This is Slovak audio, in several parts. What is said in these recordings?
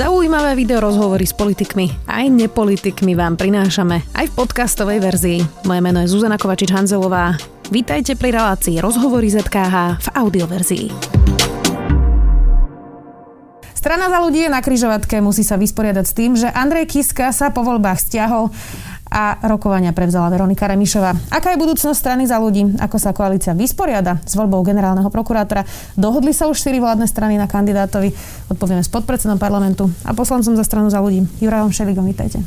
Zaujímavé video rozhovory s politikmi aj nepolitikmi vám prinášame aj v podcastovej verzii. Moje meno je Zuzana Kovačič-Hanzelová. Vítajte pri relácii Rozhovory ZKH v audioverzii. Strana za ľudí je na kryžovatke, musí sa vysporiadať s tým, že Andrej Kiska sa po voľbách stiahol a rokovania prevzala Veronika Remišová. Aká je budúcnosť strany za ľudí? Ako sa koalícia vysporiada s voľbou generálneho prokurátora? Dohodli sa už štyri vládne strany na kandidátovi? Odpovieme s podpredsedom parlamentu a poslancom za stranu za ľudí. Jurajom Šeligom, vítajte.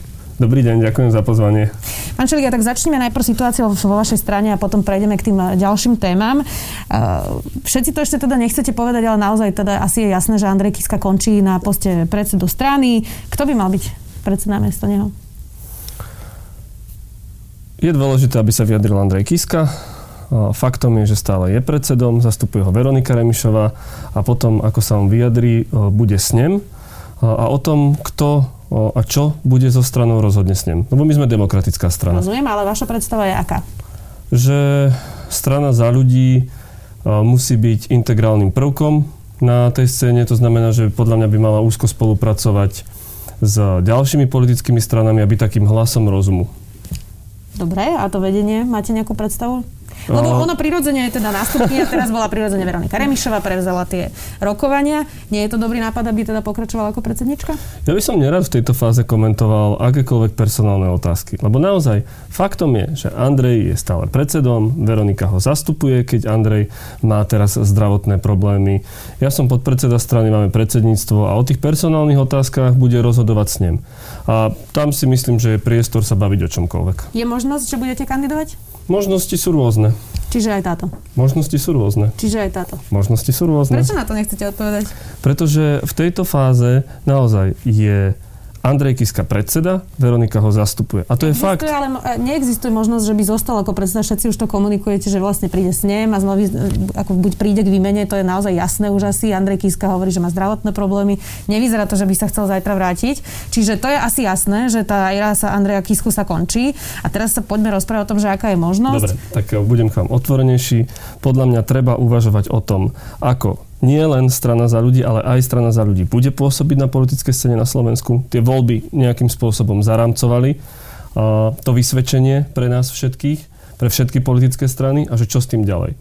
Dobrý deň, ďakujem za pozvanie. Pán Šeliga, tak začneme najprv situáciu vo vašej strane a potom prejdeme k tým eh, ďalším témam. Eh, všetci to ešte teda nechcete povedať, ale naozaj teda asi je jasné, že Andrej Kiska končí na poste predsedu strany. Kto by mal byť predseda miesto neho? Je dôležité, aby sa vyjadril Andrej Kiska. Faktom je, že stále je predsedom, zastupuje ho Veronika Remišová a potom, ako sa on vyjadrí, bude s ním. A o tom, kto a čo bude zo stranou rozhodne s ním. Lebo my sme demokratická strana. Rozumiem, ale vaša predstava je aká? Že strana za ľudí musí byť integrálnym prvkom na tej scéne. To znamená, že podľa mňa by mala úzko spolupracovať s ďalšími politickými stranami a byť takým hlasom rozumu. Dobre, a to vedenie, máte nejakú predstavu? Lebo ono prirodzene je teda nástupný a teraz bola prirodzene Veronika Remišová, prevzala tie rokovania. Nie je to dobrý nápad, aby teda pokračovala ako predsednička? Ja by som nerad v tejto fáze komentoval akékoľvek personálne otázky. Lebo naozaj faktom je, že Andrej je stále predsedom, Veronika ho zastupuje, keď Andrej má teraz zdravotné problémy. Ja som podpredseda strany, máme predsedníctvo a o tých personálnych otázkach bude rozhodovať s ním. A tam si myslím, že je priestor sa baviť o čomkoľvek. Je možnosť, že budete kandidovať? Možnosti sú rôzne. Čiže aj táto. Možnosti sú rôzne. Čiže aj táto. Možnosti sú rôzne. Prečo na to nechcete odpovedať? Pretože v tejto fáze naozaj je Andrej Kiska predseda, Veronika ho zastupuje. A to je fakt. Ale neexistuje možnosť, že by zostal ako predseda, všetci už to komunikujete, že vlastne príde s ním a znovu, ako buď príde k výmene, to je naozaj jasné už asi. Andrej Kiska hovorí, že má zdravotné problémy. Nevyzerá to, že by sa chcel zajtra vrátiť. Čiže to je asi jasné, že tá éra sa Andreja Kisku sa končí. A teraz sa poďme rozprávať o tom, že aká je možnosť. Dobre, tak budem k vám otvorenejší. Podľa mňa treba uvažovať o tom, ako nie len strana za ľudí, ale aj strana za ľudí bude pôsobiť na politickej scéne na Slovensku. Tie voľby nejakým spôsobom zaramcovali to vysvedčenie pre nás všetkých, pre všetky politické strany a že čo s tým ďalej.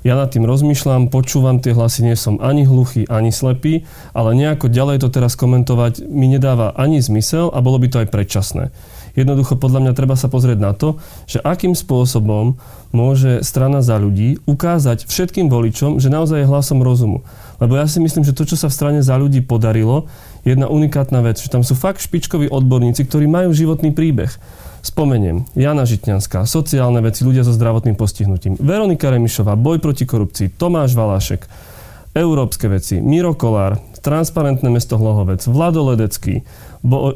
Ja nad tým rozmýšľam, počúvam tie hlasy, nie som ani hluchý, ani slepý, ale nejako ďalej to teraz komentovať mi nedáva ani zmysel a bolo by to aj predčasné. Jednoducho podľa mňa treba sa pozrieť na to, že akým spôsobom môže strana za ľudí ukázať všetkým voličom, že naozaj je hlasom rozumu. Lebo ja si myslím, že to, čo sa v strane za ľudí podarilo, je jedna unikátna vec, že tam sú fakt špičkoví odborníci, ktorí majú životný príbeh. Spomeniem, Jana Žitňanská, sociálne veci, ľudia so zdravotným postihnutím, Veronika Remišová, boj proti korupcii, Tomáš Valášek, európske veci, Miro Kolár, transparentné mesto Hlohovec, Vlado Ledecký, bo, o,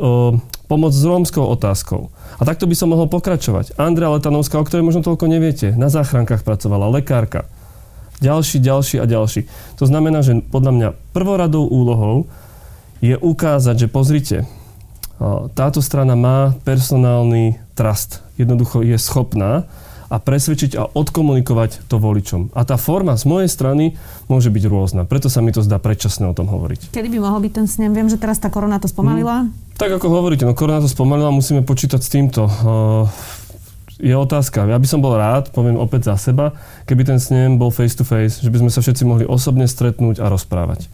pomoc s rómskou otázkou. A takto by som mohol pokračovať. Andrea Letanovská, o ktorej možno toľko neviete, na záchrankách pracovala, lekárka. Ďalší, ďalší a ďalší. To znamená, že podľa mňa prvoradou úlohou je ukázať, že pozrite, táto strana má personálny trust. Jednoducho je schopná a presvedčiť a odkomunikovať to voličom. A tá forma z mojej strany môže byť rôzna. Preto sa mi to zdá predčasné o tom hovoriť. Kedy by mohol byť ten snem? Viem, že teraz tá korona to spomalila. Hmm. Tak ako hovoríte, no korona to spomalila, musíme počítať s týmto. Uh, je otázka. Ja by som bol rád, poviem opäť za seba, keby ten snem bol face to face, že by sme sa všetci mohli osobne stretnúť a rozprávať.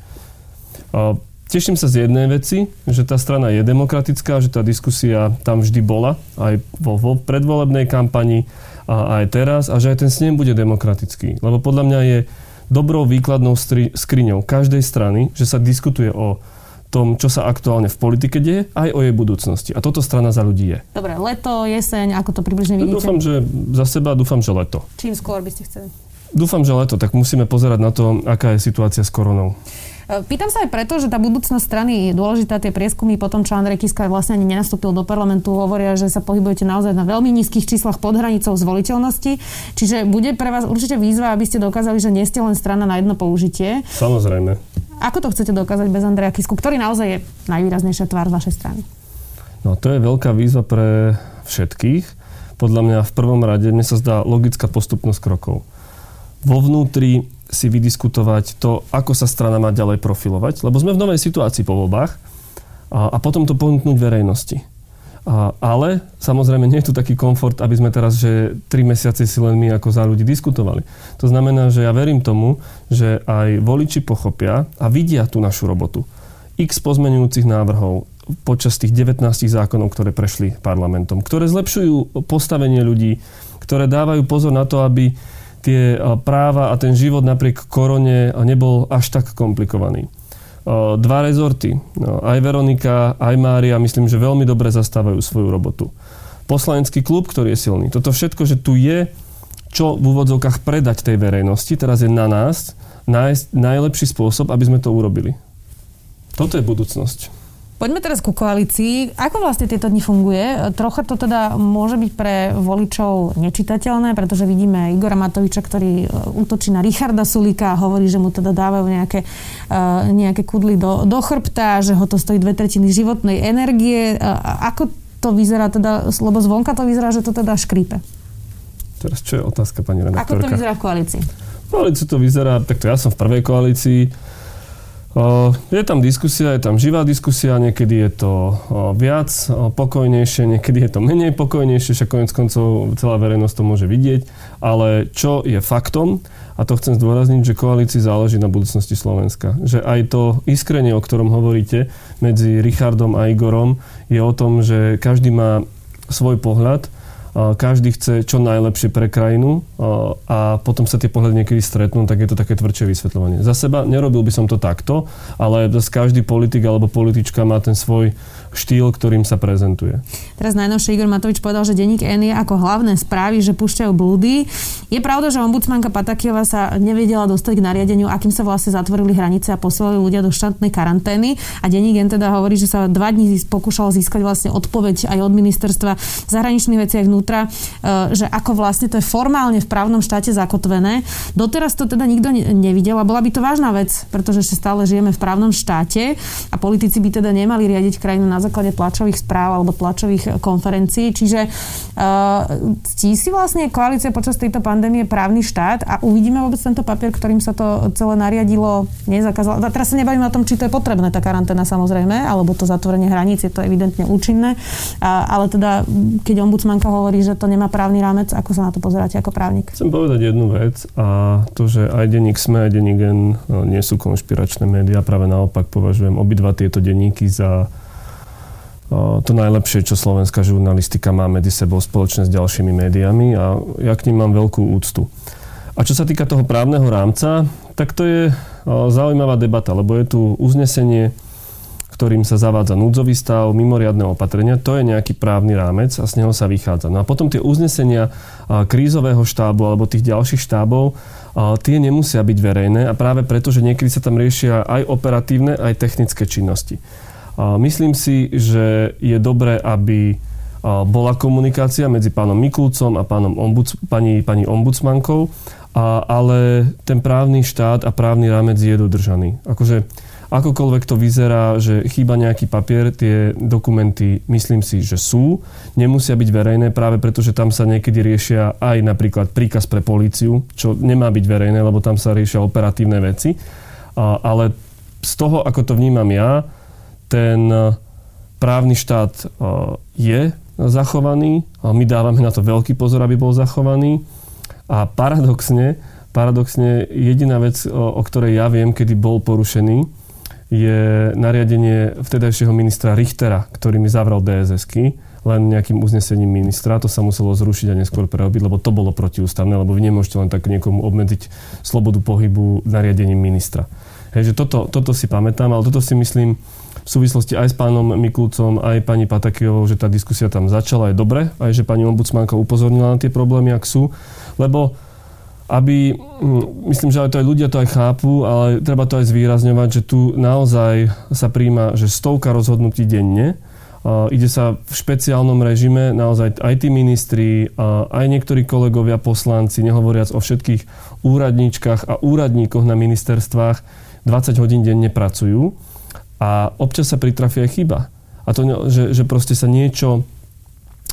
Uh, teším sa z jednej veci, že tá strana je demokratická, že tá diskusia tam vždy bola, aj vo, vo predvolebnej kampani a aj teraz, a že aj ten snem bude demokratický. Lebo podľa mňa je dobrou výkladnou skriňou každej strany, že sa diskutuje o tom, čo sa aktuálne v politike deje, aj o jej budúcnosti. A toto strana za ľudí je. Dobre, leto, jeseň, ako to približne vidíte? Dúfam, že za seba dúfam, že leto. Čím skôr by ste chceli? Dúfam, že leto, tak musíme pozerať na to, aká je situácia s koronou. Pýtam sa aj preto, že tá budúcnosť strany je dôležitá. Tie prieskumy po tom, čo Andrej Kiska vlastne ani nenastúpil do parlamentu, hovoria, že sa pohybujete naozaj na veľmi nízkych číslach pod hranicou zvoliteľnosti. Čiže bude pre vás určite výzva, aby ste dokázali, že nie ste len strana na jedno použitie. Samozrejme. Ako to chcete dokázať bez Andreja Kisku, ktorý naozaj je najvýraznejšia tvár vašej strany? No to je veľká výzva pre všetkých. Podľa mňa v prvom rade mne sa zdá logická postupnosť krokov. Vo vnútri si vydiskutovať to, ako sa strana má ďalej profilovať, lebo sme v novej situácii po voľbách a, a potom to ponúknuť verejnosti. A, ale samozrejme nie je tu taký komfort, aby sme teraz, že tri mesiace si len my ako za ľudí diskutovali. To znamená, že ja verím tomu, že aj voliči pochopia a vidia tú našu robotu. X pozmenujúcich návrhov počas tých 19 zákonov, ktoré prešli parlamentom, ktoré zlepšujú postavenie ľudí, ktoré dávajú pozor na to, aby tie práva a ten život napriek korone nebol až tak komplikovaný dva rezorty. No, aj Veronika, aj Mária, myslím, že veľmi dobre zastávajú svoju robotu. Poslanecký klub, ktorý je silný. Toto všetko, že tu je čo v úvodzovkách predať tej verejnosti, teraz je na nás nájsť najlepší spôsob, aby sme to urobili. Toto je budúcnosť. Poďme teraz ku koalícii. Ako vlastne tieto dni funguje? Trocha to teda môže byť pre voličov nečitateľné, pretože vidíme Igora Matoviča, ktorý e, útočí na Richarda Sulika a hovorí, že mu teda dávajú nejaké, uh, nejaké kudly do, do chrbta, že ho to stojí dve tretiny životnej energie. Uh, ako to vyzerá teda, lebo zvonka to vyzerá, že to teda škrípe. Teraz čo je otázka, pani redaktorka? Ako to vyzerá v koalícii? V koalícii to vyzerá, takto ja som v prvej koalícii, je tam diskusia, je tam živá diskusia, niekedy je to viac pokojnejšie, niekedy je to menej pokojnejšie, však konec koncov celá verejnosť to môže vidieť, ale čo je faktom, a to chcem zdôrazniť, že koalícii záleží na budúcnosti Slovenska. Že aj to iskrenie, o ktorom hovoríte medzi Richardom a Igorom, je o tom, že každý má svoj pohľad, každý chce čo najlepšie pre krajinu a potom sa tie pohľady niekedy stretnú, tak je to také tvrdšie vysvetľovanie. Za seba nerobil by som to takto, ale každý politik alebo politička má ten svoj štýl, ktorým sa prezentuje. Teraz najnovšie Igor Matovič povedal, že denník N je ako hlavné správy, že púšťajú blúdy. Je pravda, že ombudsmanka Patakiova sa nevedela dostať k nariadeniu, akým sa vlastne zatvorili hranice a posielali ľudia do štátnej karantény. A denník N teda hovorí, že sa dva dní pokúšal získať vlastne odpoveď aj od ministerstva zahraničných vecí aj vnútra, e, že ako vlastne to je formálne v právnom štáte zakotvené. Doteraz to teda nikto nevidel a bola by to vážna vec, pretože ešte stále žijeme v právnom štáte a politici by teda nemali riadiť krajinu na základe tlačových správ alebo tlačových konferencií. Čiže uh, ctí si vlastne koalícia počas tejto pandémie právny štát a uvidíme vôbec tento papier, ktorým sa to celé nariadilo, nezakázalo. A teraz sa nebavím o tom, či to je potrebné, tá karanténa samozrejme, alebo to zatvorenie hraníc, je to evidentne účinné. A, ale teda, keď ombudsmanka hovorí, že to nemá právny rámec, ako sa na to pozeráte ako právnik? Chcem povedať jednu vec a to, že aj denník SME, aj denník no, nie sú konšpiračné médiá, práve naopak považujem obidva tieto denníky za to najlepšie, čo slovenská žurnalistika má medzi sebou spoločne s ďalšími médiami a ja k ním mám veľkú úctu. A čo sa týka toho právneho rámca, tak to je zaujímavá debata, lebo je tu uznesenie, ktorým sa zavádza núdzový stav, mimoriadne opatrenia, to je nejaký právny rámec a z neho sa vychádza. No a potom tie uznesenia krízového štábu alebo tých ďalších štábov, tie nemusia byť verejné a práve preto, že niekedy sa tam riešia aj operatívne, aj technické činnosti. Myslím si, že je dobré, aby bola komunikácia medzi pánom Mikulcom a pánom ombuds, pani, pani ombudsmankou, a, ale ten právny štát a právny rámec je dodržaný. Akože akokoľvek to vyzerá, že chýba nejaký papier, tie dokumenty myslím si, že sú, nemusia byť verejné práve preto, že tam sa niekedy riešia aj napríklad príkaz pre políciu, čo nemá byť verejné, lebo tam sa riešia operatívne veci. A, ale z toho, ako to vnímam ja, ten e, právny štát e, je zachovaný. My dávame na to veľký pozor, aby bol zachovaný. A paradoxne, paradoxne jediná vec, o, ktorej ja viem, kedy bol porušený, je nariadenie vtedajšieho ministra Richtera, ktorý mi zavral DSS-ky len nejakým uznesením ministra. To sa muselo zrušiť a neskôr prerobiť, lebo to bolo protiústavné, lebo vy nemôžete len tak niekomu obmedziť slobodu pohybu nariadením ministra. Hej, že toto, toto si pamätám, ale toto si myslím, v súvislosti aj s pánom Mikulcom, aj pani Patakijovou, že tá diskusia tam začala, je dobre, aj že pani ombudsmanka upozornila na tie problémy, ak sú, lebo aby, hm, myslím, že aj to aj ľudia to aj chápu, ale treba to aj zvýrazňovať, že tu naozaj sa príjma, že stovka rozhodnutí denne, ide sa v špeciálnom režime, naozaj aj tí ministri, aj niektorí kolegovia poslanci, nehovoriac o všetkých úradníčkach a úradníkoch na ministerstvách, 20 hodín denne pracujú a občas sa pritrafí aj chyba. A to, že, že proste sa niečo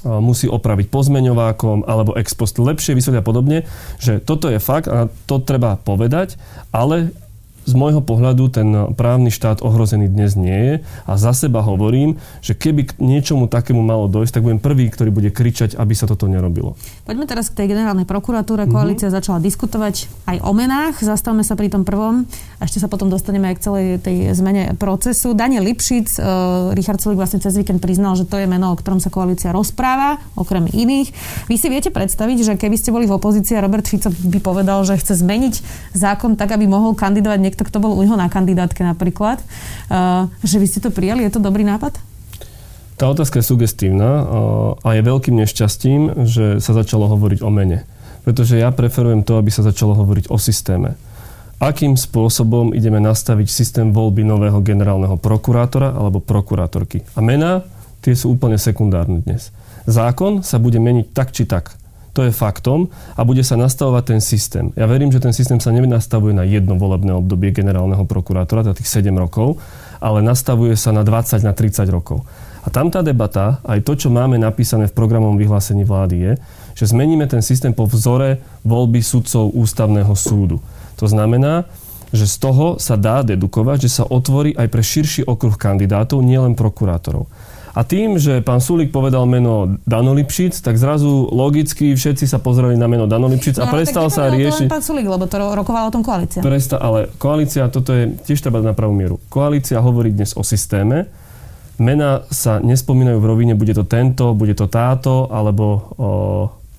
musí opraviť pozmeňovákom alebo ex post lepšie vysvetliť podobne, že toto je fakt a to treba povedať, ale z môjho pohľadu ten právny štát ohrozený dnes nie je a za seba hovorím, že keby k niečomu takému malo dojsť, tak budem prvý, ktorý bude kričať, aby sa toto nerobilo. Poďme teraz k tej generálnej prokuratúre. Mhm. Koalícia mm-hmm. začala diskutovať aj o menách. Zastavme sa pri tom prvom a ešte sa potom dostaneme aj k celej tej zmene procesu. Daniel Lipšic, uh, Richard Sulik vlastne cez víkend priznal, že to je meno, o ktorom sa koalícia rozpráva, okrem iných. Vy si viete predstaviť, že keby ste boli v opozícii a Robert Fico by povedal, že chce zmeniť zákon tak, aby mohol kandidovať niekto, kto bol u neho na kandidátke napríklad, uh, že vy ste to prijali? Je to dobrý nápad? Tá otázka je sugestívna a je veľkým nešťastím, že sa začalo hovoriť o mene. Pretože ja preferujem to, aby sa začalo hovoriť o systéme. Akým spôsobom ideme nastaviť systém voľby nového generálneho prokurátora alebo prokurátorky. A mená, tie sú úplne sekundárne dnes. Zákon sa bude meniť tak či tak. To je faktom a bude sa nastavovať ten systém. Ja verím, že ten systém sa nenastavuje na jedno volebné obdobie generálneho prokurátora, teda tých 7 rokov, ale nastavuje sa na 20, na 30 rokov. A tam tá debata, aj to, čo máme napísané v programovom vyhlásení vlády, je, že zmeníme ten systém po vzore voľby sudcov ústavného súdu. To znamená, že z toho sa dá dedukovať, že sa otvorí aj pre širší okruh kandidátov, nielen prokurátorov. A tým, že pán Sulik povedal meno Dano Lipšic, tak zrazu logicky všetci sa pozreli na meno Dano Lipšic no, a prestal sa riešiť... Pán Sulik, lebo to rokovala o tom koalícia. Presta, ale koalícia, toto je tiež treba na pravú mieru. Koalícia hovorí dnes o systéme, Mena sa nespomínajú v rovine, bude to tento, bude to táto, alebo o,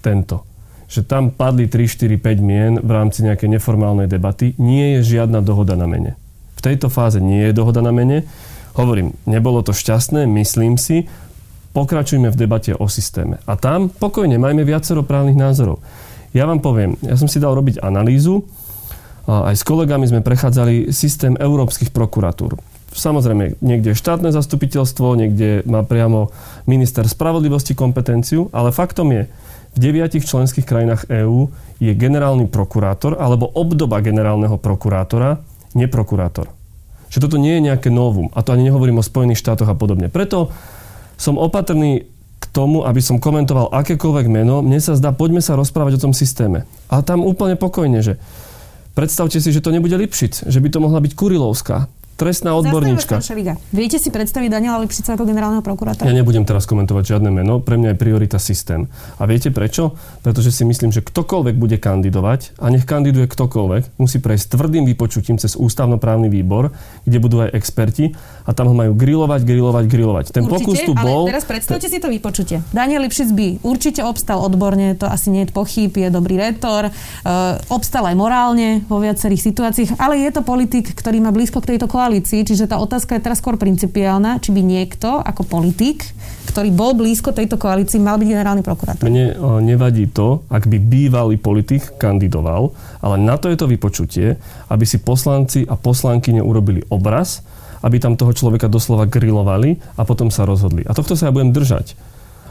tento. Že tam padli 3, 4, 5 mien v rámci nejakej neformálnej debaty. Nie je žiadna dohoda na mene. V tejto fáze nie je dohoda na mene. Hovorím, nebolo to šťastné, myslím si. Pokračujme v debate o systéme. A tam pokojne, majme viacero právnych názorov. Ja vám poviem, ja som si dal robiť analýzu, aj s kolegami sme prechádzali systém európskych prokuratúr. Samozrejme, niekde štátne zastupiteľstvo, niekde má priamo minister spravodlivosti kompetenciu, ale faktom je, v deviatich členských krajinách EÚ je generálny prokurátor alebo obdoba generálneho prokurátora neprokurátor. Že toto nie je nejaké novum. A to ani nehovorím o Spojených štátoch a podobne. Preto som opatrný k tomu, aby som komentoval akékoľvek meno. Mne sa zdá, poďme sa rozprávať o tom systéme. A tam úplne pokojne, že predstavte si, že to nebude Lipšic, že by to mohla byť Kurilovská, trestná odborníčka. Viete si predstaviť Daniela Lipšica ako generálneho prokurátora? Ja nebudem teraz komentovať žiadne meno, pre mňa je priorita systém. A viete prečo? Pretože si myslím, že ktokoľvek bude kandidovať, a nech kandiduje ktokoľvek, musí prejsť tvrdým vypočutím cez ústavnoprávny výbor, kde budú aj experti a tam ho majú grilovať, grilovať, grilovať. Ten určite, pokus tu bol... teraz predstavte si to vypočutie. Daniel Lipšic by určite obstal odborne, to asi nie je pochyb, je dobrý retor, uh, obstal aj morálne vo viacerých situáciách, ale je to politik, ktorý má blízko k tejto koalícii koalícii, čiže tá otázka je teraz skôr principiálna, či by niekto ako politik, ktorý bol blízko tejto koalícii, mal byť generálny prokurátor. Mne nevadí to, ak by bývalý politik kandidoval, ale na to je to vypočutie, aby si poslanci a poslanky neurobili obraz, aby tam toho človeka doslova grilovali a potom sa rozhodli. A tohto sa ja budem držať.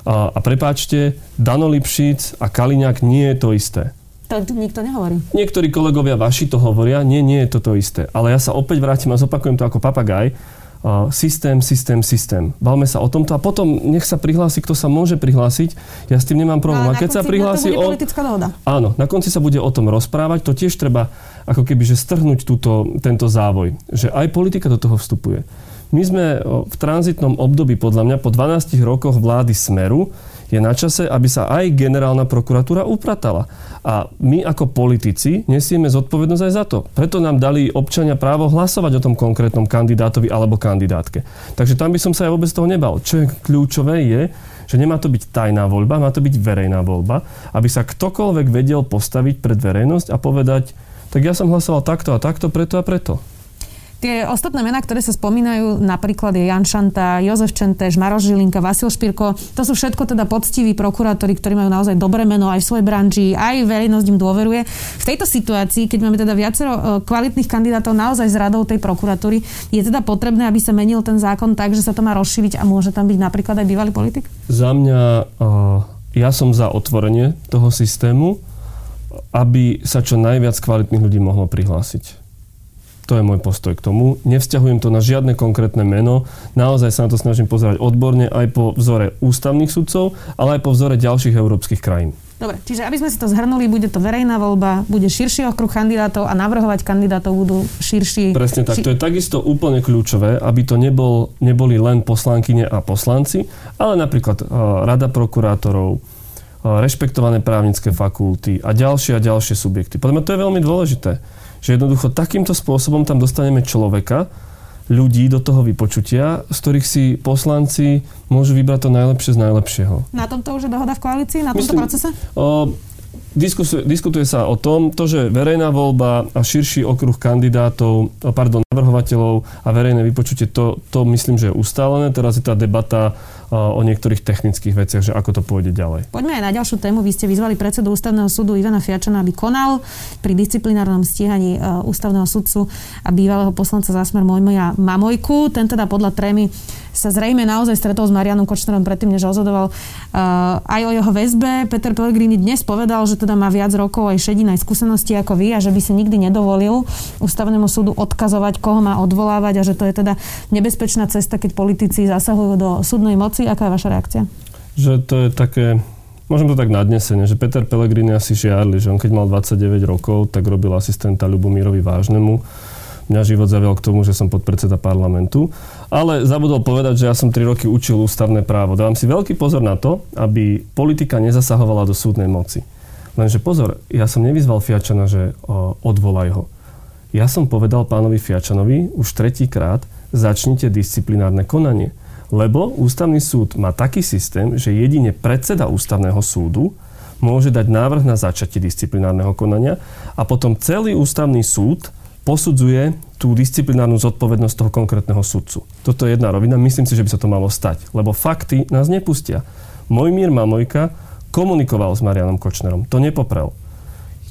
A, a prepáčte, Dano Lipšic a Kaliňák nie je to isté. To nikto nehovorí. Niektorí kolegovia vaši to hovoria, nie, nie je toto isté. Ale ja sa opäť vrátim a zopakujem to ako papagaj. Uh, systém, systém, systém. Bavme sa o tomto a potom nech sa prihlási, kto sa môže prihlásiť. Ja s tým nemám problém. No, a keď sa prihlási o... politická dohoda. Áno, na konci sa bude o tom rozprávať. To tiež treba ako keby, že strhnúť túto, tento závoj. Že aj politika do toho vstupuje. My sme v tranzitnom období, podľa mňa, po 12 rokoch vlády Smeru, je na čase, aby sa aj generálna prokuratúra upratala. A my ako politici nesieme zodpovednosť aj za to. Preto nám dali občania právo hlasovať o tom konkrétnom kandidátovi alebo kandidátke. Takže tam by som sa aj vôbec toho nebal. Čo je kľúčové je, že nemá to byť tajná voľba, má to byť verejná voľba, aby sa ktokoľvek vedel postaviť pred verejnosť a povedať, tak ja som hlasoval takto a takto, preto a preto. Tie ostatné mená, ktoré sa spomínajú, napríklad je Jan Šanta, Jozef Čentež, Maroš Žilinka, Vasil Špirko, to sú všetko teda poctiví prokurátori, ktorí majú naozaj dobré meno aj v svojej branži, aj verejnosť im dôveruje. V tejto situácii, keď máme teda viacero e, kvalitných kandidátov naozaj z radou tej prokuratúry, je teda potrebné, aby sa menil ten zákon tak, že sa to má rozšíriť a môže tam byť napríklad aj bývalý politik? Za mňa, ja som za otvorenie toho systému, aby sa čo najviac kvalitných ľudí mohlo prihlásiť. To je môj postoj k tomu. Nevzťahujem to na žiadne konkrétne meno. Naozaj sa na to snažím pozerať odborne aj po vzore ústavných sudcov, ale aj po vzore ďalších európskych krajín. Dobre, čiže aby sme si to zhrnuli, bude to verejná voľba, bude širší okruh kandidátov a navrhovať kandidátov budú širší. Presne tak. Ši... To je takisto úplne kľúčové, aby to nebol, neboli len poslankyne a poslanci, ale napríklad uh, Rada prokurátorov, uh, rešpektované právnické fakulty a ďalšie a ďalšie subjekty. Podľa to je veľmi dôležité, že jednoducho takýmto spôsobom tam dostaneme človeka, ľudí do toho vypočutia, z ktorých si poslanci môžu vybrať to najlepšie z najlepšieho. Na tomto už je dohoda v koalícii, na tomto Myslím, procese? O, Diskusuje, diskutuje sa o tom, to, že verejná voľba a širší okruh kandidátov, pardon, navrhovateľov a verejné vypočutie, to, to myslím, že je ustálené. Teraz je tá debata o niektorých technických veciach, že ako to pôjde ďalej. Poďme aj na ďalšiu tému. Vy ste vyzvali predsedu ústavného súdu Ivana Fiačana, aby konal pri disciplinárnom stíhaní e, ústavného sudcu a bývalého poslanca Zásmer Mojmoja Mamojku. Ten teda podľa trémy sa zrejme naozaj stretol s Marianom Kočnerom predtým, než rozhodoval uh, aj o jeho väzbe. Peter Pellegrini dnes povedal, že teda má viac rokov aj šedín, aj skúsenosti ako vy a že by si nikdy nedovolil ústavnému súdu odkazovať, koho má odvolávať a že to je teda nebezpečná cesta, keď politici zasahujú do súdnej moci. Aká je vaša reakcia? Že to je také Môžem to tak nadnesene, že Peter Pellegrini asi žiarli, že on keď mal 29 rokov, tak robil asistenta Ľubomírovi Vážnemu mňa život zavial k tomu, že som podpredseda parlamentu. Ale zabudol povedať, že ja som 3 roky učil ústavné právo. Dávam si veľký pozor na to, aby politika nezasahovala do súdnej moci. Lenže pozor, ja som nevyzval Fiačana, že odvolaj ho. Ja som povedal pánovi Fiačanovi už tretíkrát, začnite disciplinárne konanie. Lebo ústavný súd má taký systém, že jedine predseda ústavného súdu môže dať návrh na začatie disciplinárneho konania a potom celý ústavný súd posudzuje tú disciplinárnu zodpovednosť toho konkrétneho sudcu. Toto je jedna rovina, myslím si, že by sa to malo stať, lebo fakty nás nepustia. Mojmír Mamojka komunikoval s Marianom Kočnerom, to nepoprel.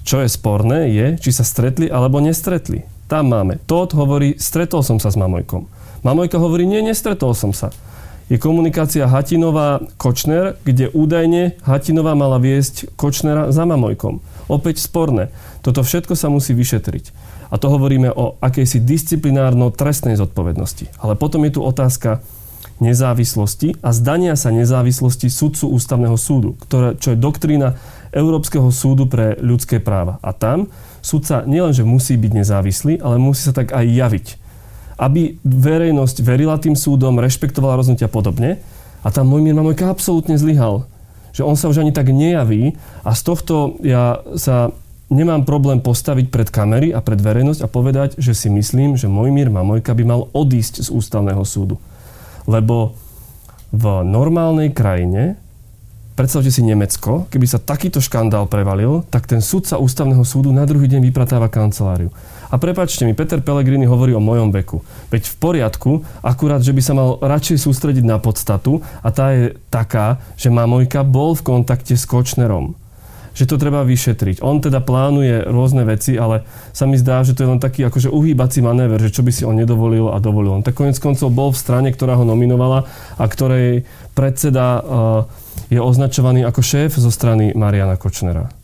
Čo je sporné je, či sa stretli alebo nestretli. Tam máme. Todd hovorí, stretol som sa s Mamojkom. Mamojka hovorí, nie, nestretol som sa. Je komunikácia Hatinová-Kočner, kde údajne Hatinová mala viesť Kočnera za Mamojkom. Opäť sporné. Toto všetko sa musí vyšetriť. A to hovoríme o akejsi disciplinárno-trestnej zodpovednosti. Ale potom je tu otázka nezávislosti a zdania sa nezávislosti sudcu ústavného súdu, ktoré, čo je doktrína Európskeho súdu pre ľudské práva. A tam sudca nielenže musí byť nezávislý, ale musí sa tak aj javiť. Aby verejnosť verila tým súdom, rešpektovala rozhodnutia podobne. A tam môj Mamojka absolútne zlyhal. Že on sa už ani tak nejaví a z tohto ja sa nemám problém postaviť pred kamery a pred verejnosť a povedať, že si myslím, že Mojmír Mamojka by mal odísť z ústavného súdu. Lebo v normálnej krajine, predstavte si Nemecko, keby sa takýto škandál prevalil, tak ten sudca ústavného súdu na druhý deň vypratáva kanceláriu. A prepačte mi, Peter Pellegrini hovorí o mojom veku. Veď v poriadku, akurát, že by sa mal radšej sústrediť na podstatu a tá je taká, že Mamojka bol v kontakte s Kočnerom že to treba vyšetriť. On teda plánuje rôzne veci, ale sa mi zdá, že to je len taký akože uhýbací manéver, že čo by si on nedovolil a dovolil. On tak konec koncov bol v strane, ktorá ho nominovala a ktorej predseda uh, je označovaný ako šéf zo strany Mariana Kočnera.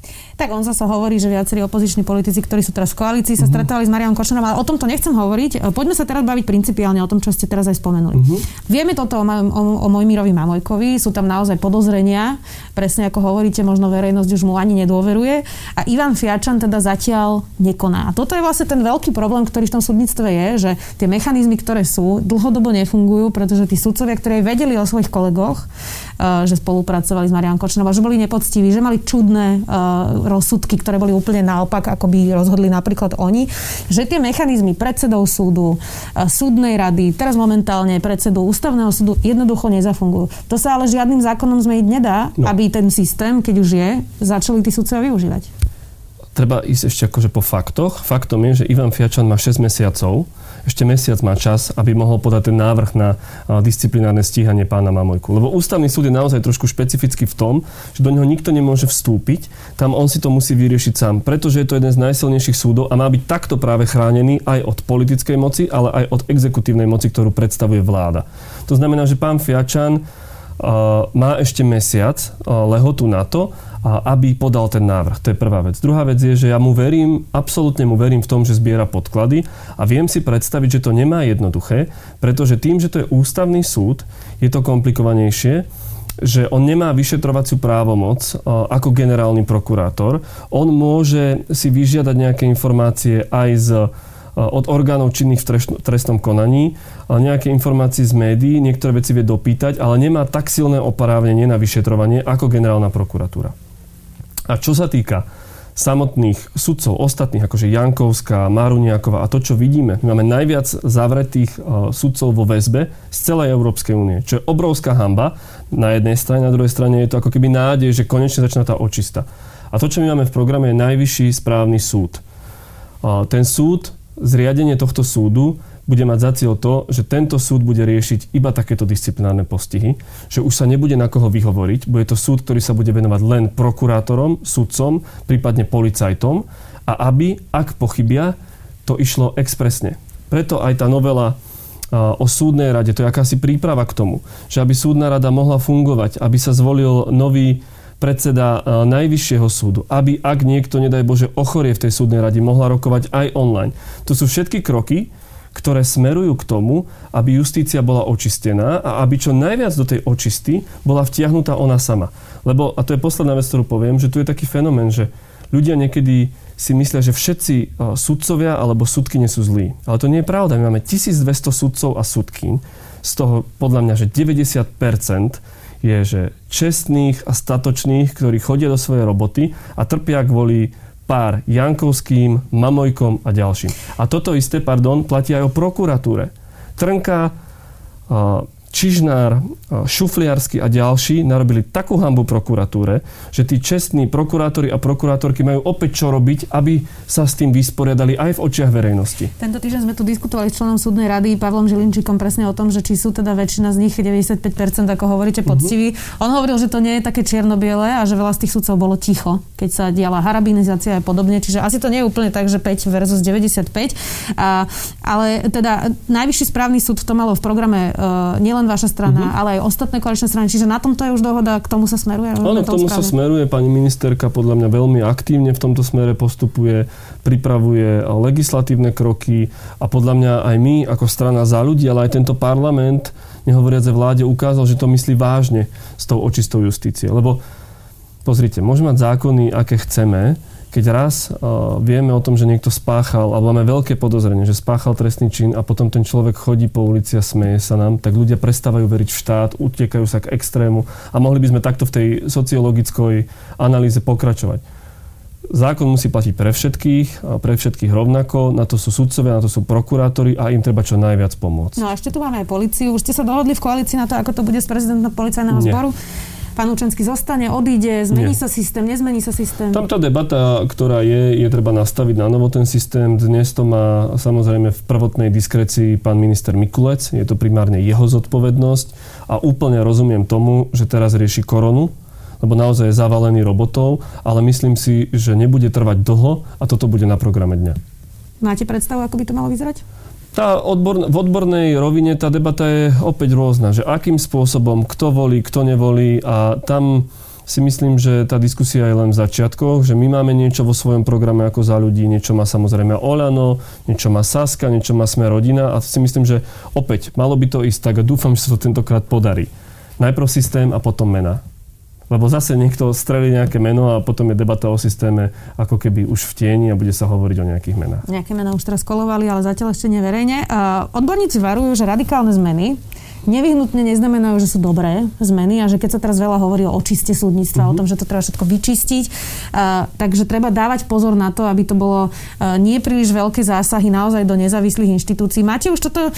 Tak on zase hovorí, že viacerí opoziční politici, ktorí sú teraz v koalícii, sa uh-huh. s Marianom Kočnerom, ale o tomto nechcem hovoriť. Poďme sa teraz baviť principiálne o tom, čo ste teraz aj spomenuli. Uh-huh. Vieme toto o, o, o Mojmirovi Mamojkovi, sú tam naozaj podozrenia, presne ako hovoríte, možno verejnosť už mu ani nedôveruje. A Ivan Fiačan teda zatiaľ nekoná. A toto je vlastne ten veľký problém, ktorý v tom súdnictve je, že tie mechanizmy, ktoré sú, dlhodobo nefungujú, pretože tí sudcovia, ktorí vedeli o svojich kolegoch, uh, že spolupracovali s Marianom Kočnerom, že boli nepoctiví, že mali čudné uh, rozsudky, ktoré boli úplne naopak, ako by rozhodli napríklad oni, že tie mechanizmy predsedov súdu, e, súdnej rady, teraz momentálne predsedu ústavného súdu jednoducho nezafungujú. To sa ale žiadnym zákonom zmeniť nedá, no. aby ten systém, keď už je, začali tí sudcovia využívať. Treba ísť ešte akože po faktoch. Faktom je, že Ivan Fiačan má 6 mesiacov ešte mesiac má čas, aby mohol podať ten návrh na disciplinárne stíhanie pána Mamojku. Lebo ústavný súd je naozaj trošku špecifický v tom, že do neho nikto nemôže vstúpiť, tam on si to musí vyriešiť sám, pretože je to jeden z najsilnejších súdov a má byť takto práve chránený aj od politickej moci, ale aj od exekutívnej moci, ktorú predstavuje vláda. To znamená, že pán Fiačan má ešte mesiac lehotu na to, aby podal ten návrh. To je prvá vec. Druhá vec je, že ja mu verím, absolútne mu verím v tom, že zbiera podklady a viem si predstaviť, že to nemá jednoduché, pretože tým, že to je ústavný súd, je to komplikovanejšie. že on nemá vyšetrovaciu právomoc ako generálny prokurátor. On môže si vyžiadať nejaké informácie aj z od orgánov činných v trestnom konaní, nejaké informácie z médií, niektoré veci vie dopýtať, ale nemá tak silné oprávnenie na vyšetrovanie ako generálna prokuratúra. A čo sa týka samotných sudcov, ostatných, akože Jankovská, Maruniaková a to, čo vidíme, my máme najviac zavretých sudcov vo väzbe z celej Európskej únie, čo je obrovská hamba na jednej strane, na druhej strane je to ako keby nádej, že konečne začína tá očista. A to, čo my máme v programe, je najvyšší správny súd. Ten súd zriadenie tohto súdu bude mať za cieľ to, že tento súd bude riešiť iba takéto disciplinárne postihy, že už sa nebude na koho vyhovoriť, bude to súd, ktorý sa bude venovať len prokurátorom, sudcom, prípadne policajtom a aby, ak pochybia, to išlo expresne. Preto aj tá novela o súdnej rade, to je akási príprava k tomu, že aby súdna rada mohla fungovať, aby sa zvolil nový predseda Najvyššieho súdu, aby ak niekto, nedaj Bože, ochorie v tej súdnej rade, mohla rokovať aj online. To sú všetky kroky, ktoré smerujú k tomu, aby justícia bola očistená a aby čo najviac do tej očisty bola vtiahnutá ona sama. Lebo, a to je posledná vec, ktorú poviem, že tu je taký fenomén, že ľudia niekedy si myslia, že všetci e, sudcovia alebo sudky nie sú zlí. Ale to nie je pravda. My máme 1200 sudcov a sudkyň, z toho podľa mňa, že 90% je, že čestných a statočných, ktorí chodia do svojej roboty a trpia kvôli pár Jankovským, Mamojkom a ďalším. A toto isté, pardon, platí aj o prokuratúre. Trnka, Čižnár, Šufliarsky a ďalší narobili takú hambu prokuratúre, že tí čestní prokurátori a prokurátorky majú opäť čo robiť, aby sa s tým vysporiadali aj v očiach verejnosti. Tento týždeň sme tu diskutovali s členom súdnej rady Pavlom Žilinčikom presne o tom, že či sú teda väčšina z nich 95%, ako hovoríte, poctiví. Uh-huh. On hovoril, že to nie je také čierno-biele a že veľa z tých súdcov bolo ticho, keď sa diala harabinizácia a podobne. Čiže asi to nie je úplne tak, že 5 versus 95. A, ale teda najvyšší správny súd to malo v programe uh, nielen nielen vaša strana, uh-huh. ale aj ostatné koaličné strany. Čiže na tomto je už dohoda, k tomu sa smeruje? Áno, k tomu sa smeruje. Pani ministerka podľa mňa veľmi aktívne v tomto smere postupuje, pripravuje legislatívne kroky a podľa mňa aj my ako strana za ľudí, ale aj tento parlament, nehovoriace vláde, ukázal, že to myslí vážne s tou očistou justície. Lebo pozrite, môžeme mať zákony, aké chceme, keď raz uh, vieme o tom, že niekto spáchal, alebo máme veľké podozrenie, že spáchal trestný čin a potom ten človek chodí po ulici a smeje sa nám, tak ľudia prestávajú veriť v štát, utekajú sa k extrému a mohli by sme takto v tej sociologickej analýze pokračovať. Zákon musí platiť pre všetkých, pre všetkých rovnako, na to sú sudcovia, na to sú prokurátori a im treba čo najviac pomôcť. No a ešte tu máme aj policiu. Už ste sa dohodli v koalícii na to, ako to bude s prezidentom policajného zboru? Pán Učenský zostane, odíde, zmení Nie. sa systém, nezmení sa systém? Tam tá debata, ktorá je, je treba nastaviť na novo ten systém. Dnes to má samozrejme v prvotnej diskrecii pán minister Mikulec. Je to primárne jeho zodpovednosť a úplne rozumiem tomu, že teraz rieši koronu, lebo naozaj je zavalený robotov, ale myslím si, že nebude trvať dlho a toto bude na programe dňa. Máte predstavu, ako by to malo vyzerať? Tá odbor, v odbornej rovine tá debata je opäť rôzna, že akým spôsobom, kto volí, kto nevolí a tam si myslím, že tá diskusia je len v začiatkoch, že my máme niečo vo svojom programe ako za ľudí, niečo má samozrejme Olano, niečo má Saska, niečo má Sme rodina a si myslím, že opäť malo by to ísť tak a dúfam, že sa to tentokrát podarí. Najprv systém a potom mena. Lebo zase niekto strelí nejaké meno a potom je debata o systéme ako keby už v tieni a bude sa hovoriť o nejakých menách. Nejaké mená už teraz kolovali, ale zatiaľ ešte neverejne. Odborníci varujú, že radikálne zmeny nevyhnutne neznamenajú, že sú dobré zmeny a že keď sa teraz veľa hovorí o očiste súdnictva, uh-huh. o tom, že to treba všetko vyčistiť, uh, takže treba dávať pozor na to, aby to bolo uh, nie príliš veľké zásahy naozaj do nezávislých inštitúcií. Máte už toto uh,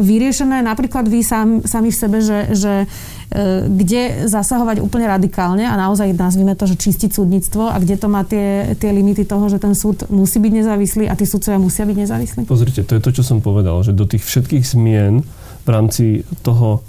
vyriešené napríklad vy sám, sami v sebe, že, že kde zasahovať úplne radikálne a naozaj nazvime to, že čistiť súdnictvo a kde to má tie, tie limity toho, že ten súd musí byť nezávislý a tí súdcovia musia byť nezávislí? Pozrite, to je to, čo som povedal, že do tých všetkých zmien rámci toho,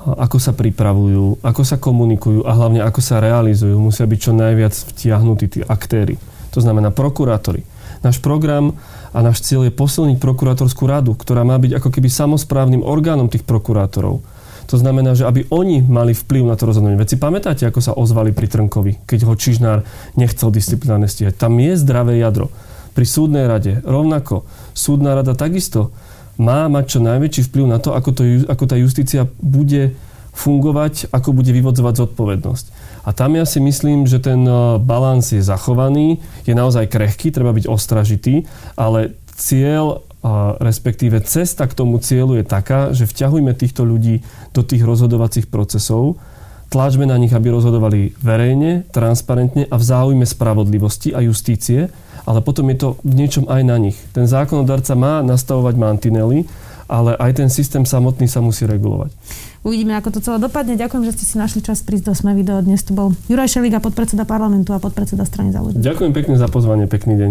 ako sa pripravujú, ako sa komunikujú a hlavne ako sa realizujú, musia byť čo najviac vtiahnutí tí aktéry. To znamená prokurátori. Náš program a náš cieľ je posilniť prokurátorskú radu, ktorá má byť ako keby samozprávnym orgánom tých prokurátorov. To znamená, že aby oni mali vplyv na to rozhodnutie. Veď si pamätáte, ako sa ozvali pri Trnkovi, keď ho Čižnár nechcel disciplinárne stíhať. Tam je zdravé jadro. Pri súdnej rade rovnako. Súdna rada takisto má mať čo najväčší vplyv na to, ako, to, ako tá justícia bude fungovať, ako bude vyvodzovať zodpovednosť. A tam ja si myslím, že ten e, balans je zachovaný, je naozaj krehký, treba byť ostražitý, ale cieľ respektíve cesta k tomu cieľu je taká, že vťahujme týchto ľudí do tých rozhodovacích procesov, tlačme na nich, aby rozhodovali verejne, transparentne a v záujme spravodlivosti a justície, ale potom je to v niečom aj na nich. Ten zákonodarca má nastavovať mantinely, ale aj ten systém samotný sa musí regulovať. Uvidíme, ako to celé dopadne. Ďakujem, že ste si našli čas prísť do Sme video. Dnes tu bol Juraj Šeliga, podpredseda parlamentu a podpredseda strany za ľudí. Ďakujem pekne za pozvanie, pekný deň.